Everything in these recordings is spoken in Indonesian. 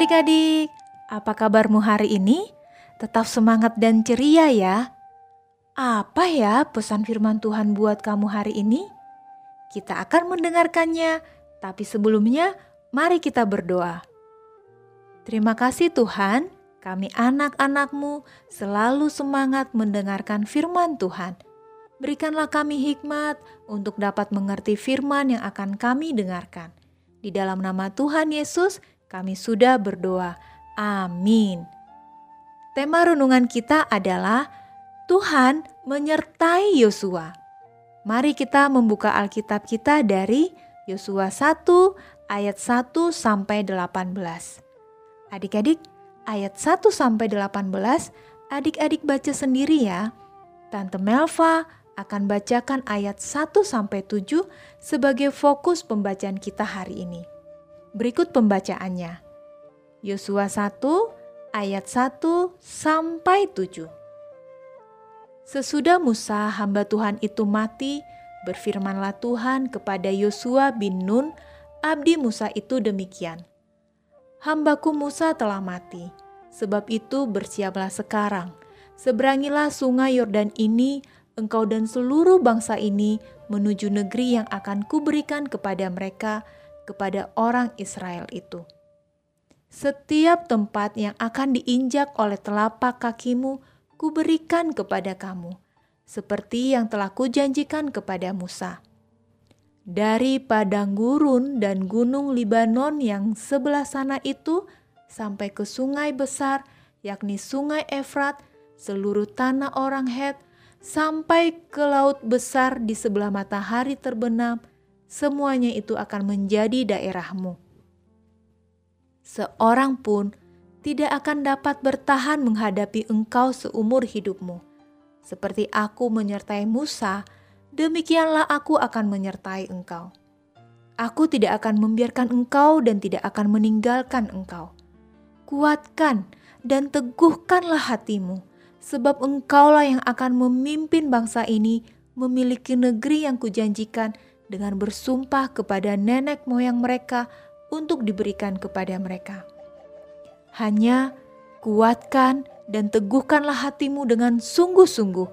Adik-adik, apa kabarmu hari ini? Tetap semangat dan ceria ya. Apa ya pesan firman Tuhan buat kamu hari ini? Kita akan mendengarkannya, tapi sebelumnya mari kita berdoa. Terima kasih Tuhan, kami anak-anakmu selalu semangat mendengarkan firman Tuhan. Berikanlah kami hikmat untuk dapat mengerti firman yang akan kami dengarkan. Di dalam nama Tuhan Yesus, kami sudah berdoa. Amin. Tema renungan kita adalah Tuhan menyertai Yosua. Mari kita membuka Alkitab kita dari Yosua 1 ayat 1 sampai 18. Adik-adik, ayat 1 sampai 18 adik-adik baca sendiri ya. Tante Melva akan bacakan ayat 1 sampai 7 sebagai fokus pembacaan kita hari ini. Berikut pembacaannya. Yosua 1 ayat 1 sampai 7. Sesudah Musa hamba Tuhan itu mati, berfirmanlah Tuhan kepada Yosua bin Nun, abdi Musa itu demikian. Hambaku Musa telah mati, sebab itu bersiaplah sekarang. Seberangilah sungai Yordan ini, engkau dan seluruh bangsa ini menuju negeri yang akan kuberikan kepada mereka, kepada orang Israel itu. Setiap tempat yang akan diinjak oleh telapak kakimu, kuberikan kepada kamu, seperti yang telah kujanjikan kepada Musa. Dari padang gurun dan gunung Libanon yang sebelah sana itu, sampai ke sungai besar, yakni sungai Efrat, seluruh tanah orang Het, sampai ke laut besar di sebelah matahari terbenam, semuanya itu akan menjadi daerahmu. Seorang pun tidak akan dapat bertahan menghadapi engkau seumur hidupmu. Seperti aku menyertai Musa, demikianlah aku akan menyertai engkau. Aku tidak akan membiarkan engkau dan tidak akan meninggalkan engkau. Kuatkan dan teguhkanlah hatimu, sebab engkaulah yang akan memimpin bangsa ini memiliki negeri yang kujanjikan dengan bersumpah kepada nenek moyang mereka untuk diberikan kepada mereka. Hanya kuatkan dan teguhkanlah hatimu dengan sungguh-sungguh.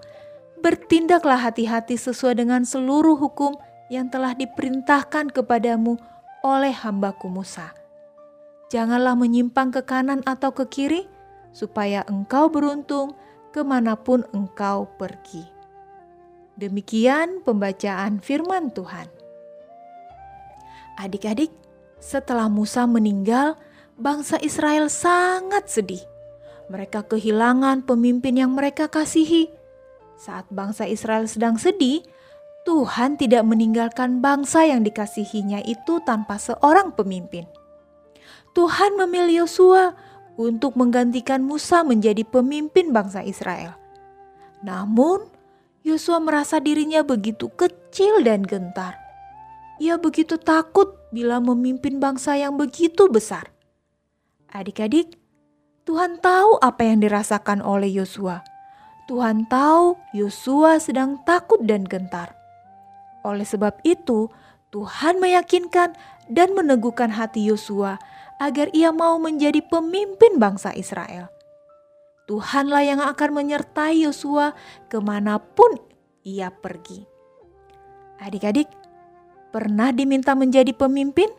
Bertindaklah hati-hati sesuai dengan seluruh hukum yang telah diperintahkan kepadamu oleh hambaku Musa. Janganlah menyimpang ke kanan atau ke kiri, supaya engkau beruntung ke mana pun engkau pergi. Demikian pembacaan firman Tuhan. Adik-adik, setelah Musa meninggal, bangsa Israel sangat sedih. Mereka kehilangan pemimpin yang mereka kasihi. Saat bangsa Israel sedang sedih, Tuhan tidak meninggalkan bangsa yang dikasihinya itu tanpa seorang pemimpin. Tuhan memilih Yosua untuk menggantikan Musa menjadi pemimpin bangsa Israel. Namun, Yosua merasa dirinya begitu kecil dan gentar. Ia begitu takut bila memimpin bangsa yang begitu besar. Adik-adik, Tuhan tahu apa yang dirasakan oleh Yosua. Tuhan tahu Yosua sedang takut dan gentar. Oleh sebab itu, Tuhan meyakinkan dan meneguhkan hati Yosua agar ia mau menjadi pemimpin bangsa Israel. Tuhanlah yang akan menyertai Yosua ke mana pun ia pergi. Adik-adik, pernah diminta menjadi pemimpin?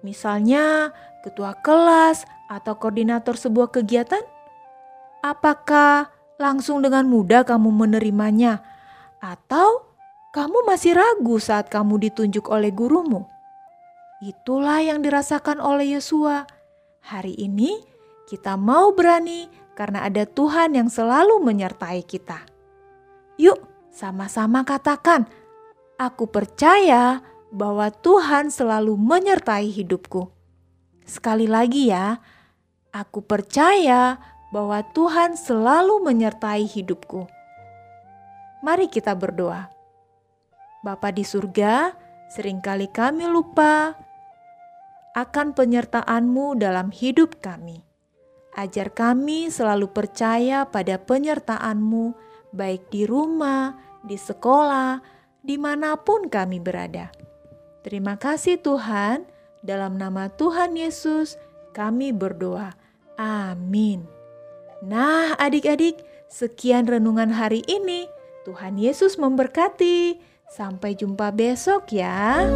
Misalnya ketua kelas atau koordinator sebuah kegiatan? Apakah langsung dengan mudah kamu menerimanya? Atau kamu masih ragu saat kamu ditunjuk oleh gurumu? Itulah yang dirasakan oleh Yosua. Hari ini kita mau berani karena ada Tuhan yang selalu menyertai kita. Yuk, sama-sama katakan, "Aku percaya bahwa Tuhan selalu menyertai hidupku." Sekali lagi, ya, aku percaya bahwa Tuhan selalu menyertai hidupku. Mari kita berdoa. Bapa di surga, sering kali kami lupa akan penyertaan-Mu dalam hidup kami. Ajar kami selalu percaya pada penyertaan-Mu, baik di rumah, di sekolah, di mana pun kami berada. Terima kasih Tuhan, dalam nama Tuhan Yesus, kami berdoa. Amin. Nah, adik-adik, sekian renungan hari ini. Tuhan Yesus memberkati. Sampai jumpa besok ya.